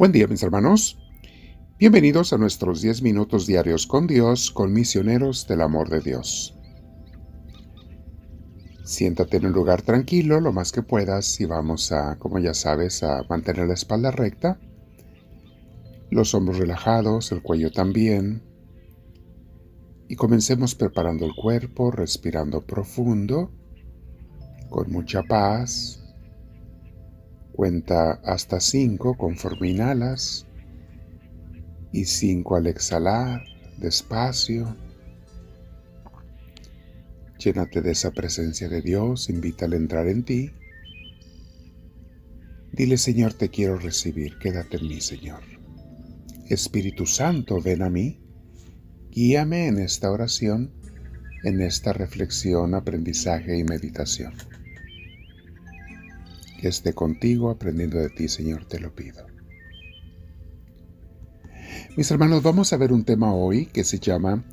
Buen día mis hermanos. Bienvenidos a nuestros 10 minutos diarios con Dios, con misioneros del amor de Dios. Siéntate en un lugar tranquilo lo más que puedas y vamos a, como ya sabes, a mantener la espalda recta, los hombros relajados, el cuello también. Y comencemos preparando el cuerpo, respirando profundo, con mucha paz, Cuenta hasta 5 conforme inhalas y 5 al exhalar, despacio. Llénate de esa presencia de Dios, invítale a entrar en ti. Dile, Señor, te quiero recibir, quédate en mí, Señor. Espíritu Santo, ven a mí, guíame en esta oración, en esta reflexión, aprendizaje y meditación que esté contigo aprendiendo de ti, Señor, te lo pido. Mis hermanos, vamos a ver un tema hoy que se llama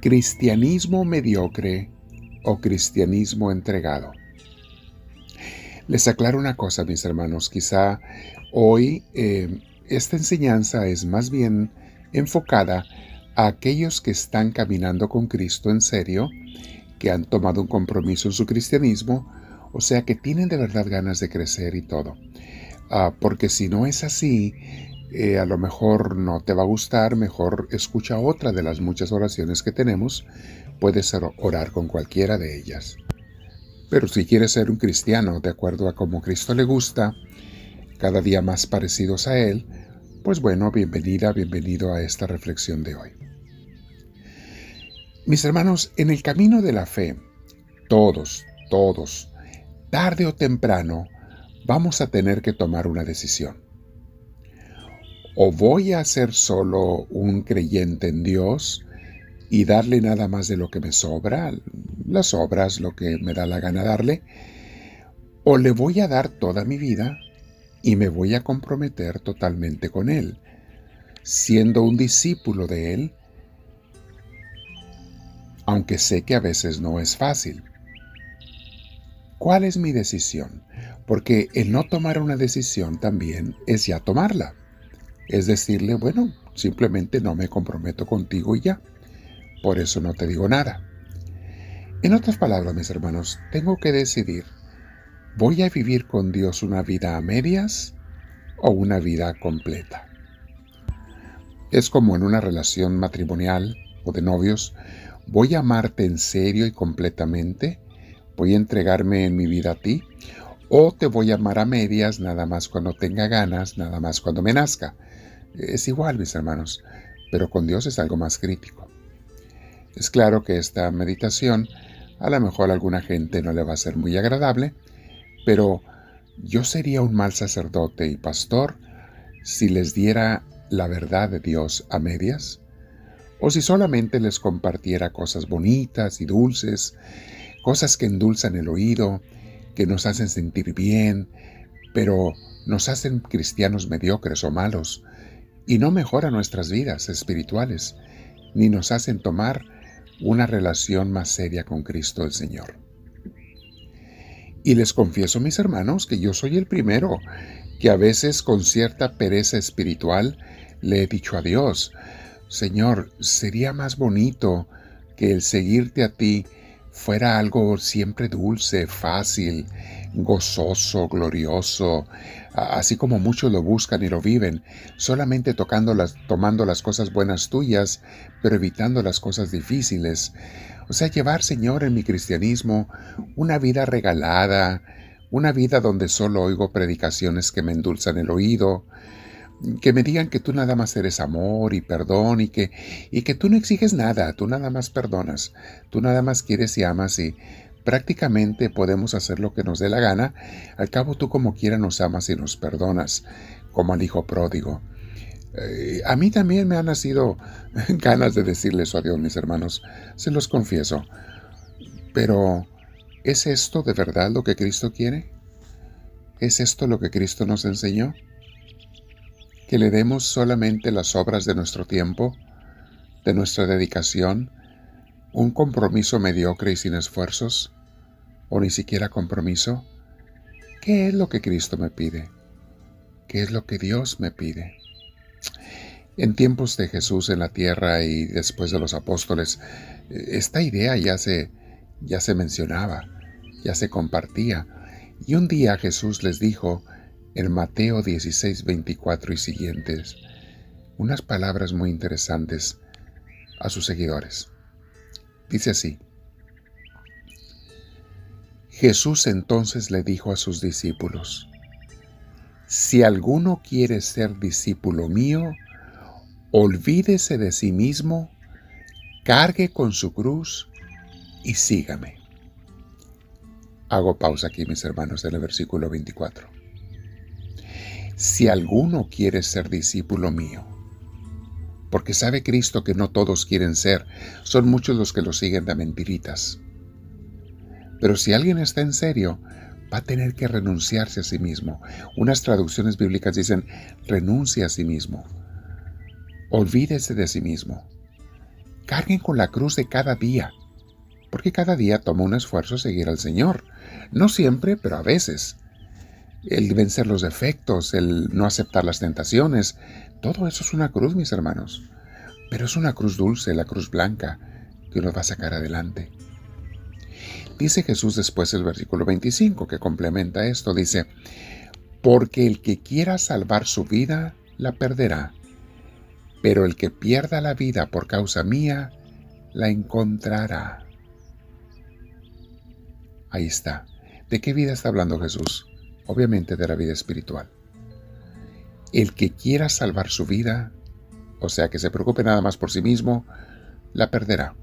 cristianismo mediocre o cristianismo entregado. Les aclaro una cosa, mis hermanos, quizá hoy eh, esta enseñanza es más bien enfocada a aquellos que están caminando con Cristo en serio, que han tomado un compromiso en su cristianismo, o sea que tienen de verdad ganas de crecer y todo. Ah, porque si no es así, eh, a lo mejor no te va a gustar, mejor escucha otra de las muchas oraciones que tenemos. Puedes orar con cualquiera de ellas. Pero si quieres ser un cristiano de acuerdo a como Cristo le gusta, cada día más parecidos a Él, pues bueno, bienvenida, bienvenido a esta reflexión de hoy. Mis hermanos, en el camino de la fe, todos, todos, tarde o temprano vamos a tener que tomar una decisión. O voy a ser solo un creyente en Dios y darle nada más de lo que me sobra, las obras, lo que me da la gana darle, o le voy a dar toda mi vida y me voy a comprometer totalmente con Él, siendo un discípulo de Él, aunque sé que a veces no es fácil. ¿Cuál es mi decisión? Porque el no tomar una decisión también es ya tomarla. Es decirle, bueno, simplemente no me comprometo contigo y ya. Por eso no te digo nada. En otras palabras, mis hermanos, tengo que decidir, ¿voy a vivir con Dios una vida a medias o una vida completa? Es como en una relación matrimonial o de novios, ¿voy a amarte en serio y completamente? Voy a entregarme en mi vida a ti, o te voy a amar a medias, nada más cuando tenga ganas, nada más cuando me nazca. Es igual, mis hermanos, pero con Dios es algo más crítico. Es claro que esta meditación a lo mejor a alguna gente no le va a ser muy agradable, pero yo sería un mal sacerdote y pastor si les diera la verdad de Dios a medias, o si solamente les compartiera cosas bonitas y dulces cosas que endulzan el oído, que nos hacen sentir bien, pero nos hacen cristianos mediocres o malos, y no mejoran nuestras vidas espirituales, ni nos hacen tomar una relación más seria con Cristo el Señor. Y les confieso, mis hermanos, que yo soy el primero que a veces con cierta pereza espiritual le he dicho a Dios, Señor, sería más bonito que el seguirte a ti fuera algo siempre dulce, fácil, gozoso, glorioso, así como muchos lo buscan y lo viven, solamente tocando las, tomando las cosas buenas tuyas, pero evitando las cosas difíciles. O sea, llevar, Señor, en mi cristianismo una vida regalada, una vida donde solo oigo predicaciones que me endulzan el oído, que me digan que tú nada más eres amor y perdón y que, y que tú no exiges nada, tú nada más perdonas, tú nada más quieres y amas y prácticamente podemos hacer lo que nos dé la gana, al cabo tú como quiera nos amas y nos perdonas, como al hijo pródigo. Eh, a mí también me han nacido ganas de decirle eso a Dios, mis hermanos, se los confieso. Pero, ¿es esto de verdad lo que Cristo quiere? ¿Es esto lo que Cristo nos enseñó? Que le demos solamente las obras de nuestro tiempo, de nuestra dedicación, un compromiso mediocre y sin esfuerzos, o ni siquiera compromiso? ¿Qué es lo que Cristo me pide? ¿Qué es lo que Dios me pide? En tiempos de Jesús en la tierra y después de los apóstoles, esta idea ya se, ya se mencionaba, ya se compartía. Y un día Jesús les dijo en Mateo 16, 24 y siguientes unas palabras muy interesantes a sus seguidores. Dice así, Jesús entonces le dijo a sus discípulos, Si alguno quiere ser discípulo mío, olvídese de sí mismo, cargue con su cruz y sígame. Hago pausa aquí, mis hermanos, en el versículo 24. Si alguno quiere ser discípulo mío, porque sabe Cristo que no todos quieren ser, son muchos los que lo siguen de mentiritas. Pero si alguien está en serio, va a tener que renunciarse a sí mismo. Unas traducciones bíblicas dicen, renuncia a sí mismo Olvídese de sí mismo. Carguen con la cruz de cada día, porque cada día toma un esfuerzo seguir al Señor. No siempre, pero a veces. El vencer los defectos, el no aceptar las tentaciones, todo eso es una cruz, mis hermanos. Pero es una cruz dulce, la cruz blanca, que nos va a sacar adelante. Dice Jesús después el versículo 25 que complementa esto, dice, porque el que quiera salvar su vida, la perderá pero el que pierda la vida por causa mía, la encontrará. Ahí está. ¿De qué vida está hablando Jesús? Obviamente de la vida espiritual. El que quiera salvar su vida, o sea, que se preocupe nada más por sí mismo, la perderá.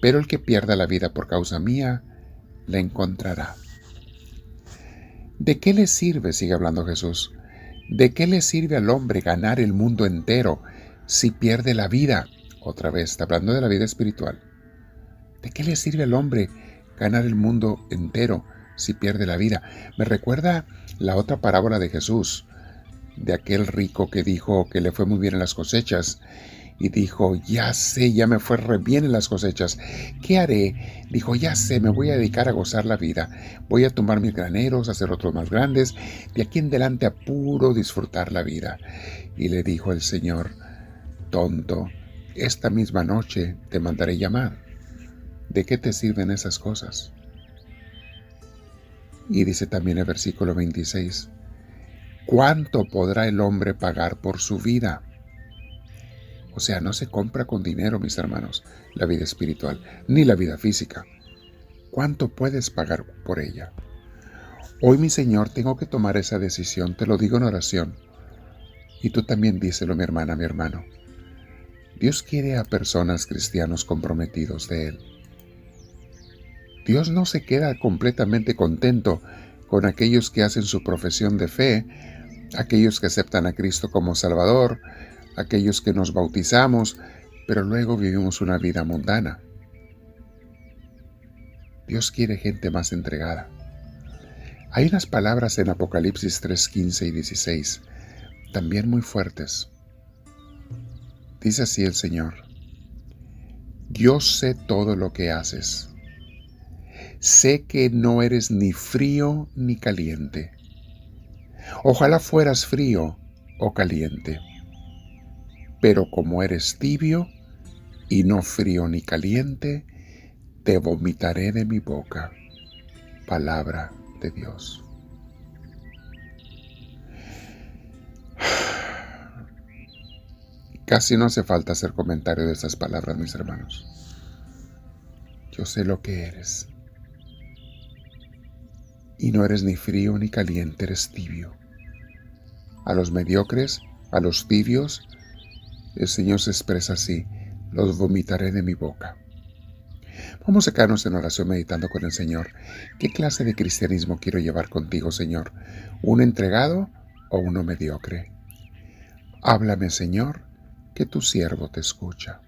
Pero el que pierda la vida por causa mía, la encontrará. ¿De qué le sirve, sigue hablando Jesús? ¿De qué le sirve al hombre ganar el mundo entero si pierde la vida? Otra vez, está hablando de la vida espiritual. ¿De qué le sirve al hombre ganar el mundo entero si pierde la vida? Me recuerda la otra parábola de Jesús, de aquel rico que dijo que le fue muy bien en las cosechas y dijo, ya sé, ya me fue re bien en las cosechas. ¿Qué haré? Dijo, ya sé, me voy a dedicar a gozar la vida. Voy a tomar mis graneros, hacer otros más grandes, de aquí en adelante a puro disfrutar la vida. Y le dijo el Señor, tonto, esta misma noche te mandaré llamar. ¿De qué te sirven esas cosas? Y dice también el versículo 26, ¿cuánto podrá el hombre pagar por su vida? O sea, no se compra con dinero, mis hermanos, la vida espiritual, ni la vida física. ¿Cuánto puedes pagar por ella? Hoy, mi Señor, tengo que tomar esa decisión, te lo digo en oración. Y tú también díselo, mi hermana, mi hermano. Dios quiere a personas cristianos comprometidos de Él. Dios no se queda completamente contento con aquellos que hacen su profesión de fe, aquellos que aceptan a Cristo como Salvador, aquellos que nos bautizamos, pero luego vivimos una vida mundana. Dios quiere gente más entregada. Hay unas palabras en Apocalipsis 3, 15 y 16, también muy fuertes. Dice así el Señor, yo sé todo lo que haces. Sé que no eres ni frío ni caliente. Ojalá fueras frío o caliente pero como eres tibio y no frío ni caliente, te vomitaré de mi boca. Palabra de Dios. Casi no hace falta hacer comentario de estas palabras, mis hermanos. Yo sé lo que eres. Y no eres ni frío ni caliente, eres tibio. A los mediocres, a los tibios, el Señor se expresa así, los vomitaré de mi boca. Vamos a quedarnos en oración meditando con el Señor. ¿Qué clase de cristianismo quiero llevar contigo, Señor? ¿Un entregado o uno mediocre? Háblame, Señor, que tu siervo te escucha.